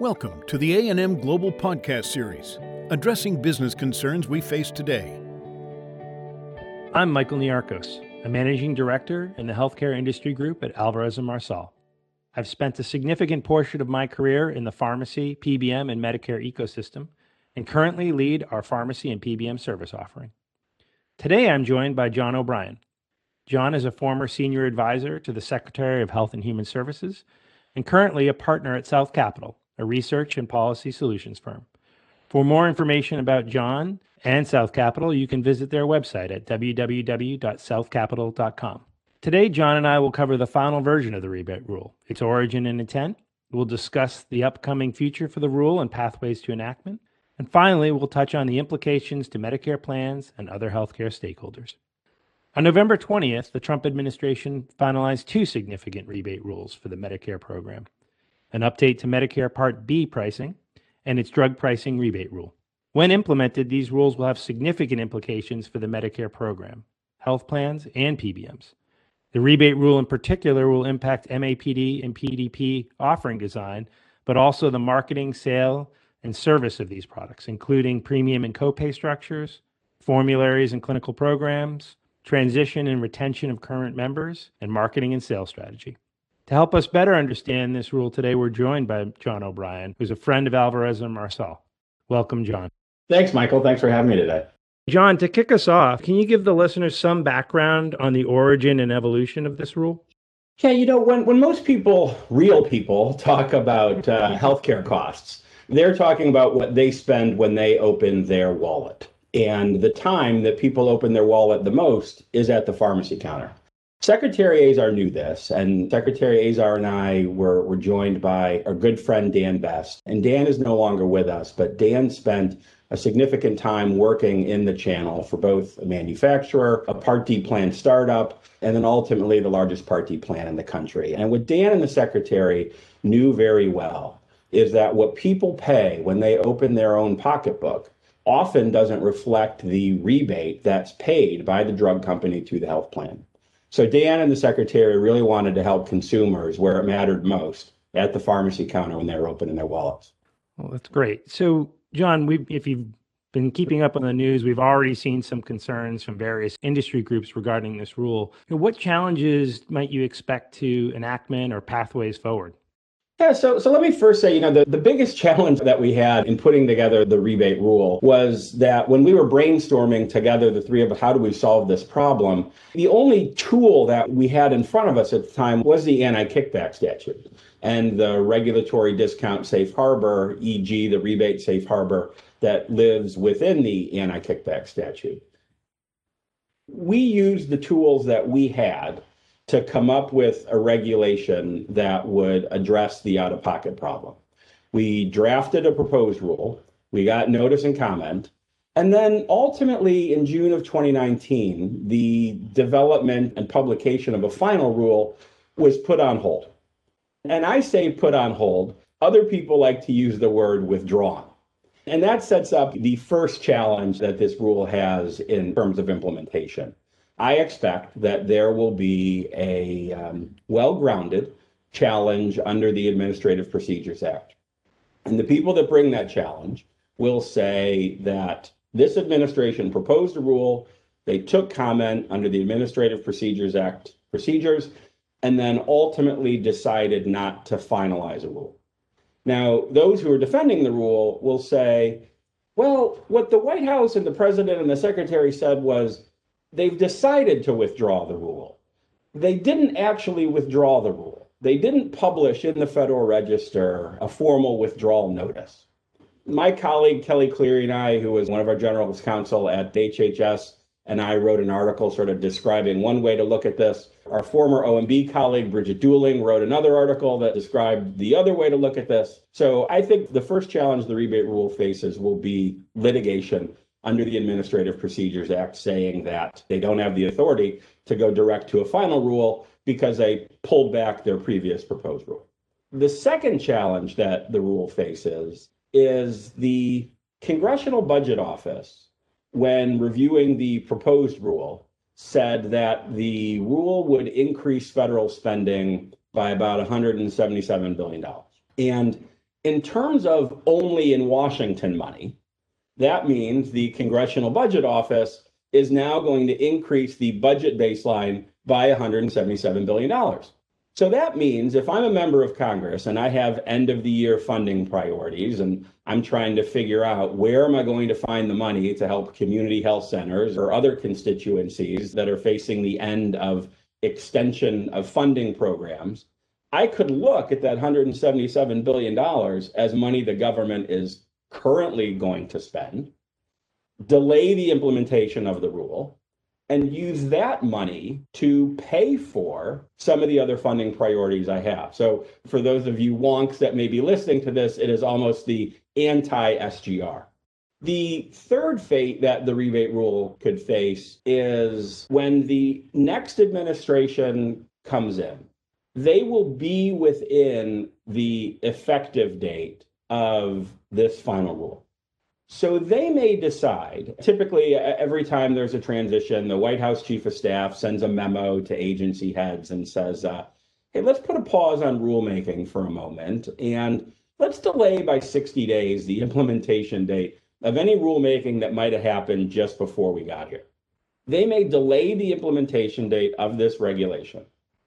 Welcome to the A&M Global Podcast Series, addressing business concerns we face today. I'm Michael Niarchos, a managing director in the healthcare industry group at Alvarez & Marsal. I've spent a significant portion of my career in the pharmacy, PBM, and Medicare ecosystem, and currently lead our pharmacy and PBM service offering. Today, I'm joined by John O'Brien. John is a former senior advisor to the Secretary of Health and Human Services and currently a partner at South Capital, a research and policy solutions firm. For more information about John and South Capital, you can visit their website at www.southcapital.com. Today, John and I will cover the final version of the rebate rule, its origin and intent. We'll discuss the upcoming future for the rule and pathways to enactment. And finally, we'll touch on the implications to Medicare plans and other healthcare stakeholders. On November 20th, the Trump administration finalized two significant rebate rules for the Medicare program an update to Medicare Part B pricing, and its drug pricing rebate rule. When implemented, these rules will have significant implications for the Medicare program, health plans, and PBMs. The rebate rule in particular will impact MAPD and PDP offering design, but also the marketing, sale, and service of these products, including premium and copay structures, formularies and clinical programs, transition and retention of current members, and marketing and sales strategy. To help us better understand this rule today, we're joined by John O'Brien, who's a friend of Alvarez and Marsal. Welcome, John. Thanks, Michael. Thanks for having me today. John, to kick us off, can you give the listeners some background on the origin and evolution of this rule? Yeah, you know, when, when most people, real people, talk about uh, healthcare costs, they're talking about what they spend when they open their wallet. And the time that people open their wallet the most is at the pharmacy counter. Secretary Azar knew this, and Secretary Azar and I were, were joined by our good friend Dan Best. And Dan is no longer with us, but Dan spent a significant time working in the channel for both a manufacturer, a Part D plan startup, and then ultimately the largest Part D plan in the country. And what Dan and the Secretary knew very well is that what people pay when they open their own pocketbook often doesn't reflect the rebate that's paid by the drug company to the health plan. So Dan and the secretary really wanted to help consumers where it mattered most at the pharmacy counter when they were opening their wallets. Well, that's great. So, John, we if you've been keeping up on the news, we've already seen some concerns from various industry groups regarding this rule. What challenges might you expect to enactment or pathways forward? Yeah, so so let me first say, you know, the, the biggest challenge that we had in putting together the rebate rule was that when we were brainstorming together, the three of us, how do we solve this problem? The only tool that we had in front of us at the time was the anti-kickback statute and the regulatory discount safe harbor, e.g., the rebate safe harbor that lives within the anti-kickback statute. We used the tools that we had to come up with a regulation that would address the out of pocket problem. We drafted a proposed rule, we got notice and comment, and then ultimately in June of 2019, the development and publication of a final rule was put on hold. And I say put on hold, other people like to use the word withdrawn. And that sets up the first challenge that this rule has in terms of implementation. I expect that there will be a um, well grounded challenge under the Administrative Procedures Act. And the people that bring that challenge will say that this administration proposed a rule, they took comment under the Administrative Procedures Act procedures, and then ultimately decided not to finalize a rule. Now, those who are defending the rule will say, well, what the White House and the president and the secretary said was they've decided to withdraw the rule. They didn't actually withdraw the rule. They didn't publish in the Federal Register a formal withdrawal notice. My colleague Kelly Cleary and I, who was one of our general counsel at HHS, and I wrote an article sort of describing one way to look at this. Our former OMB colleague, Bridget Dooling, wrote another article that described the other way to look at this. So I think the first challenge the rebate rule faces will be litigation under the Administrative Procedures Act saying that they don't have the authority to go direct to a final rule because they pulled back their previous proposed rule. The second challenge that the rule faces is the Congressional Budget Office, when reviewing the proposed rule, said that the rule would increase federal spending by about $177 billion. And In terms of only in Washington money, that means the Congressional Budget Office is now going to increase the budget baseline by $177 billion. So that means if I'm a member of Congress and I have end of the year funding priorities and I'm trying to figure out where am I going to find the money to help community health centers or other constituencies that are facing the end of extension of funding programs, I could look at that $177 billion as money the government is currently going to spend, delay the implementation of the rule, and use that money to pay for some of the other funding priorities I have. So, for those of you wonks that may be listening to this, it is almost the anti SGR. The third fate that the rebate rule could face is when the next administration comes in, they will be within the effective date of this final rule. So they may decide, typically, every time there's a transition, the White House Chief of Staff sends a memo to agency heads and says, uh, hey, let's put a pause on rulemaking for a moment and let's delay by 60 days the implementation date of any rulemaking that might have happened just before we got here. They may delay the implementation date of this regulation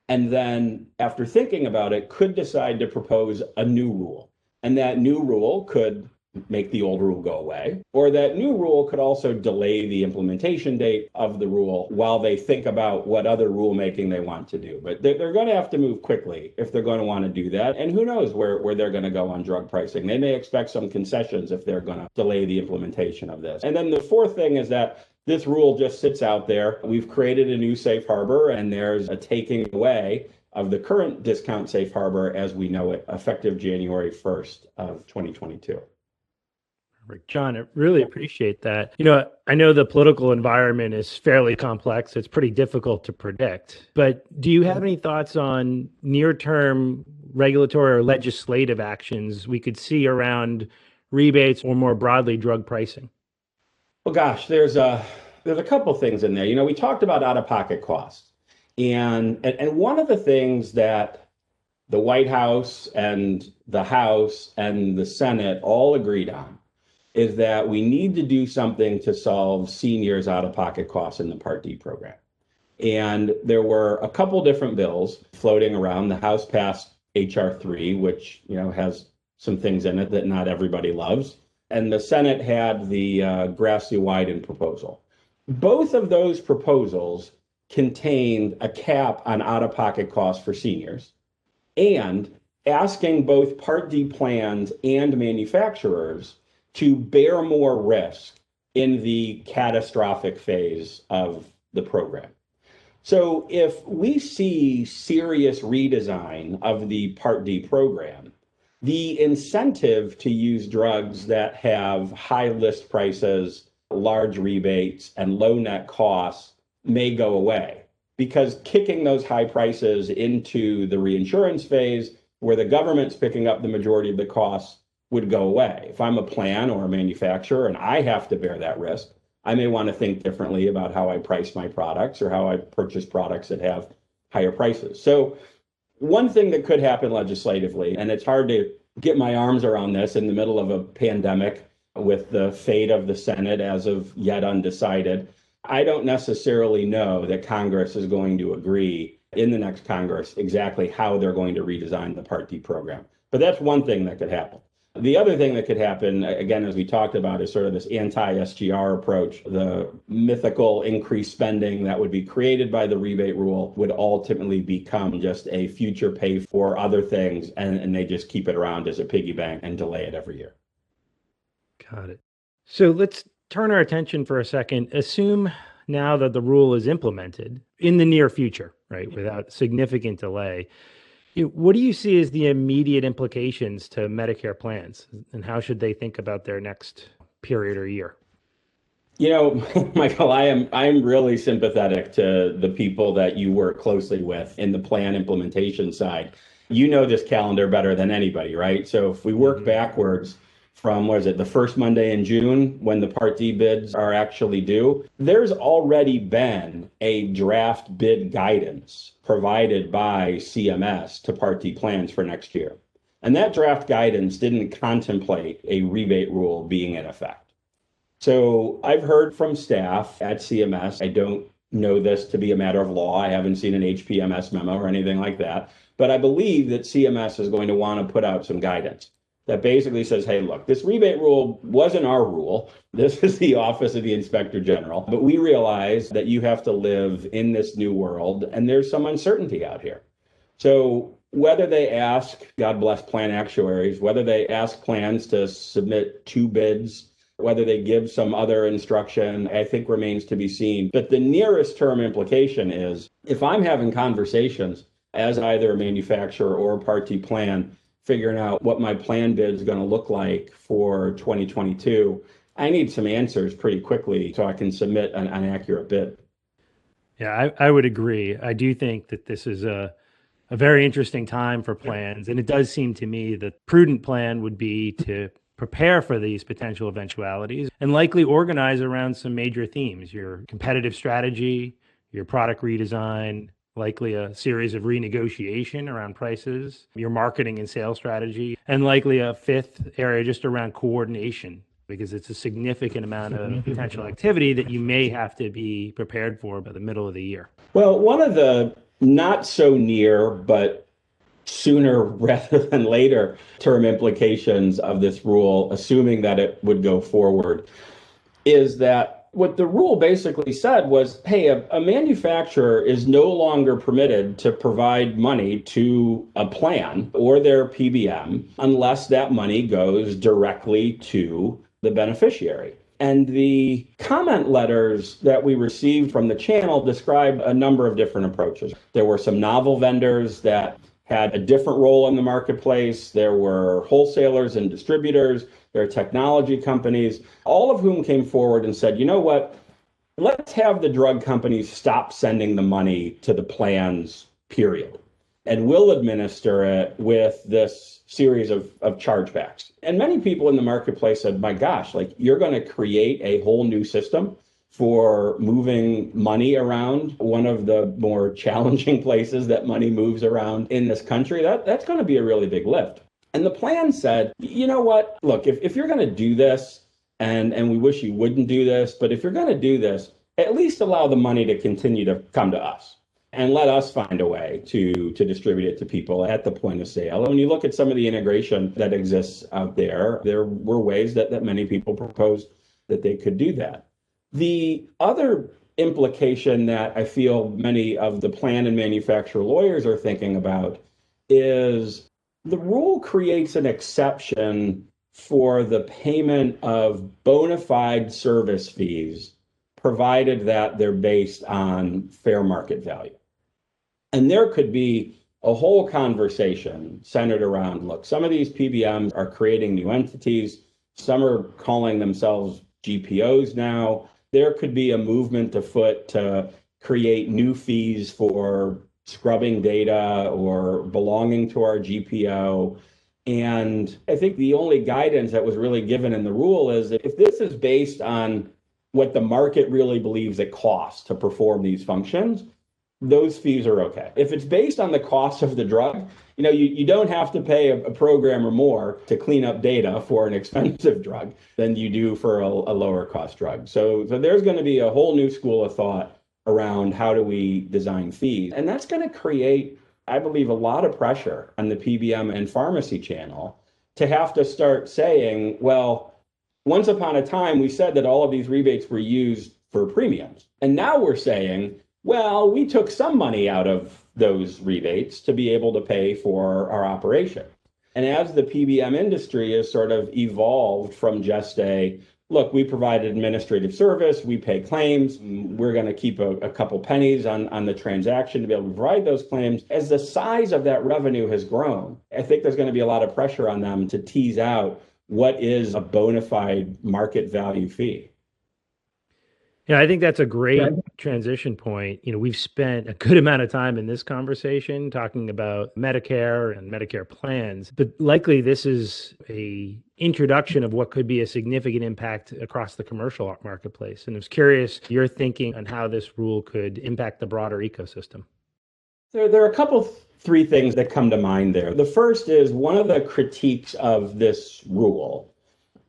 and then, after thinking about it, could decide to propose a new rule. And that new rule could make the old rule go away, or that new rule could also delay the implementation date of the rule while they think about what other rulemaking they want to do. But they're, they're going to have to move quickly if they're going to want to do that. And who knows where, where they're going to go on drug pricing. They may expect some concessions if they're going to delay the implementation of this. And then the fourth thing is that this rule just sits out there. We've created a new safe harbor, and there's a taking away of the current discount safe harbor as we know it, effective January 1st of 2022. John, I really appreciate that. You know, I know the political environment is fairly complex. It's pretty difficult to predict. But do you have any thoughts on near term regulatory or legislative actions we could see around rebates or more broadly drug pricing? Well, gosh, there's a there's a couple things in there. You know, we talked about out of pocket costs. And, and and one of the things that the White House and the House and the Senate all agreed on is that we need to do something to solve seniors out of pocket costs in the Part D program. And there were a couple different bills floating around. The House passed HR 3, which, you know, has some things in it that not everybody loves. And the Senate had the uh, Grassley-Wyden proposal. Both of those proposals contained a cap on out of pocket costs for seniors and asking both Part D plans and manufacturers to bear more risk in the catastrophic phase of the program. So if we see serious redesign of the Part D program, the incentive to use drugs that have high list prices, large rebates, and low net costs may go away because kicking those high prices into the reinsurance phase where the government's picking up the majority of the costs would go away. If I'm a plan or a manufacturer and I have to bear that risk, I may want to think differently about how I price my products or how I purchase products that have higher prices. So, one thing that could happen legislatively, and it's hard to get my arms around this in the middle of a pandemic with the fate of the Senate as of yet undecided. I don't necessarily know that Congress is going to agree in the next Congress exactly how they're going to redesign the Part D program. But that's one thing that could happen. The other thing that could happen, again, as we talked about, is sort of this anti SGR approach. The mythical increased spending that would be created by the rebate rule would ultimately become just a future pay for other things, and, and they just keep it around as a piggy bank and delay it every year. Got it. So let's turn our attention for a second. Assume now that the rule is implemented in the near future, right, without significant delay. What do you see as the immediate implications to Medicare plans, and how should they think about their next period or year? You know, Michael, I am I am really sympathetic to the people that you work closely with in the plan implementation side. You know this calendar better than anybody, right? So if we work mm-hmm. backwards, from what is it the first monday in june when the part d bids are actually due there's already been a draft bid guidance provided by cms to part d plans for next year And that draft guidance didn't contemplate a rebate rule being in effect. So I've heard from staff at CMS. I don't know this to be a matter of law. I haven't seen an HPMS memo or anything like that. But I believe that CMS is going to want to put out some guidance that basically says, hey, look, this rebate rule wasn't our rule. This is the Office of the Inspector General. But we realize that you have to live in this new world and there's some uncertainty out here. So whether they ask, God bless plan actuaries, whether they ask plans to submit two bids, whether they give some other instruction, I think remains to be seen. But the nearest term implication is if I'm having conversations as either a manufacturer or a Part D plan, figuring out what my plan bid is going to look like for 2022, I need some answers pretty quickly so I can submit an, an accurate bid. Yeah, I, I would agree. I do think that this is a a very interesting time for plans. And it does seem to me that prudent plan would be to prepare for these potential eventualities and likely organize around some major themes your competitive strategy, your product redesign, likely a series of renegotiation around prices, your marketing and sales strategy, and likely a fifth area just around coordination because it's a significant amount of potential activity that you may have to be prepared for by the middle of the year. Well, one of the not so near, but sooner rather than later term implications of this rule, assuming that it would go forward, is that what the rule basically said was hey, a, a, manufacturer is no longer permitted to provide money to a plan or their PBM unless that money goes directly to the beneficiary. And the comment letters that we received from the channel described a number of different approaches. There were some novel vendors that had a different role in the marketplace. There were wholesalers and distributors. There are technology companies, all of whom came forward and said, you know what? Let's have the drug companies stop sending the money to the plans, period. And we'll administer it with this series of, of chargebacks. And many people in the marketplace said, my gosh, like you're going to create a whole new system for moving money around one of the more challenging places that money moves around in this country that that's going to be a really big lift and the plan said you know what look if, if you're going to do this and and we wish you wouldn't do this but if you're going to do this at least allow the money to continue to come to us and let us find a way to to distribute it to people at the point of sale. And when you look at some of the integration that exists out there, there were ways that, that many people proposed that they could do that. The other implication that I feel many of the plan and manufacturer lawyers are thinking about is the rule creates an exception for the payment of bona fide service fees, provided that they're based on fair market value. And there could be a whole conversation centered around look, some of these PBMs are creating new entities, some are calling themselves GPOs now. There could be a movement afoot to create new fees for scrubbing data or belonging to our GPO. And I think the only guidance that was really given in the rule is that if this is based on what the market really believes it costs to perform these functions, those fees are okay. If it's based on the cost of the drug, you know, you, you don't have to pay a, a programmer more to clean up data for an expensive drug than you do for a, a lower cost drug. So, so there's going to be a whole new school of thought around how do we design fees. And that's going to create, I believe, a lot of pressure on the PBM and pharmacy channel to have to start saying, well, once upon a time, we said that all of these rebates were used for premiums. And now we're saying, well, we took some money out of those rebates to be able to pay for our operation. And as the PBM industry has sort of evolved from just a look, we provide administrative service, we pay claims, we're going to keep a, a, couple pennies on, on the transaction to be able to provide those claims. As the size of that revenue has grown, I think there's going to be a lot of pressure on them to tease out what is a bona fide market value fee. Yeah, I think that's a great yeah. transition point. You know, we've spent a good amount of time in this conversation talking about Medicare and Medicare plans, but likely this is a introduction of what could be a significant impact across the commercial marketplace. And I was curious your thinking on how this rule could impact the broader ecosystem. There, there are a couple three things that come to mind there. The first is one of the critiques of this rule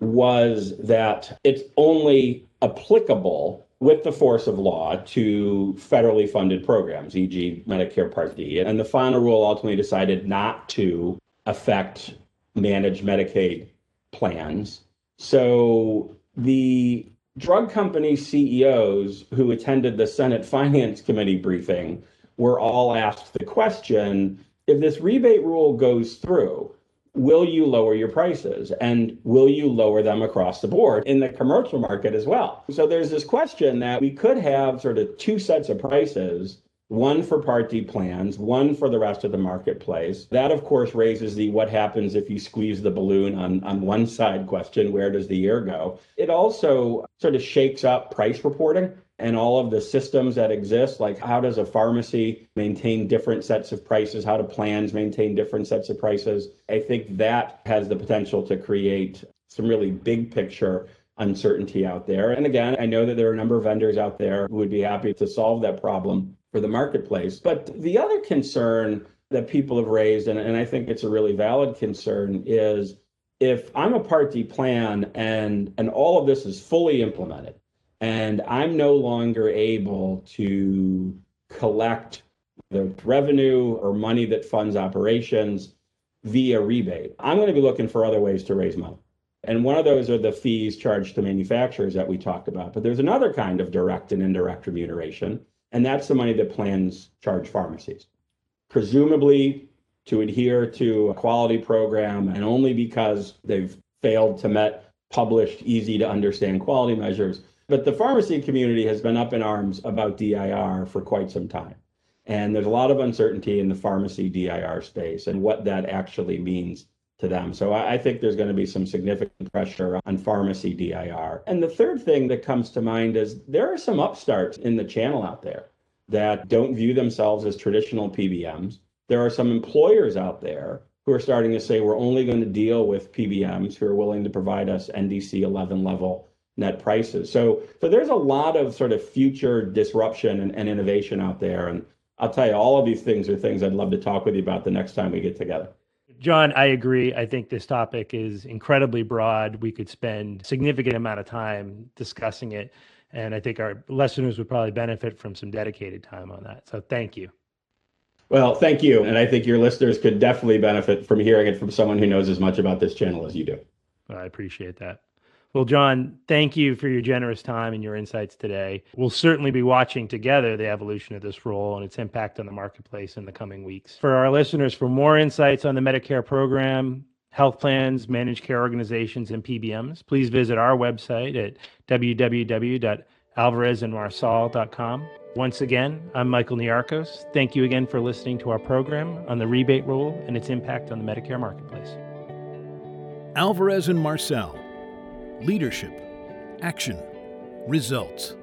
was that it's only applicable with the force of law to federally funded programs, e.g., Medicare Part D. And the final rule ultimately decided not to affect managed Medicaid plans. So the drug company CEOs who attended the Senate Finance Committee briefing were all asked the question if this rebate rule goes through, will you lower your prices and will you lower them across the board in the commercial market as well? So there's this question that we could have sort of two sets of prices one for Part D plans, one for the rest of the marketplace. That, of course, raises the what happens if you squeeze the balloon on, on one side question where does the air go? It also sort of shakes up price reporting and all of the systems that exist like how does a pharmacy maintain different sets of prices? How do plans maintain different sets of prices? I think that has the potential to create some really big picture uncertainty out there. And again i know that there are a number of vendors out there who would be happy to solve that problem for the marketplace. But the other concern that people have raised and, and i think it's a really valid concern is if i'm a part d plan and and all of this is fully implemented and I'm no longer able to collect the revenue or money that funds operations via rebate. I'm going to be looking for other ways to raise money. And one of those are the fees charged to manufacturers that we talked about. But there's another kind of direct and indirect remuneration, and that's the money that plans charge pharmacies. Presumably to adhere to a quality program and only because they've failed to met published easy to understand quality measures but the pharmacy community has been up in arms about DIR for quite some time. And there's a lot of uncertainty in the pharmacy DIR space and what that actually means to them. So I, I think there's going to be some significant pressure on pharmacy DIR. And the third thing that comes to mind is there are some upstarts in the channel out there that don't view themselves as traditional PBMs. There are some employers out there who are starting to say we're only going to deal with PBMs who are willing to provide us NDC 11 level net prices. So, so there's a lot of sort of future disruption and, and innovation out there. And I'll tell you, all of these things are things I'd love to talk with you about the next time we get together. John, I agree. I think this topic is incredibly broad. We could spend significant amount of time discussing it. And I think our listeners would probably benefit from some dedicated time on that. So thank you. Well, thank you. And I think your listeners could definitely benefit from hearing it from someone who knows as much about this channel as you do. I appreciate that. Well, John, thank you for your generous time and your insights today. We'll certainly be watching together the evolution of this rule and its impact on the marketplace in the coming weeks. For our listeners, for more insights on the Medicare program, health plans, managed care organizations, and PBMs, please visit our website at www.alvarezandmarsal.com. Once again, I'm Michael Niarchos. Thank you again for listening to our program on the rebate rule and its impact on the Medicare marketplace. Alvarez and Marsal leadership, action, results.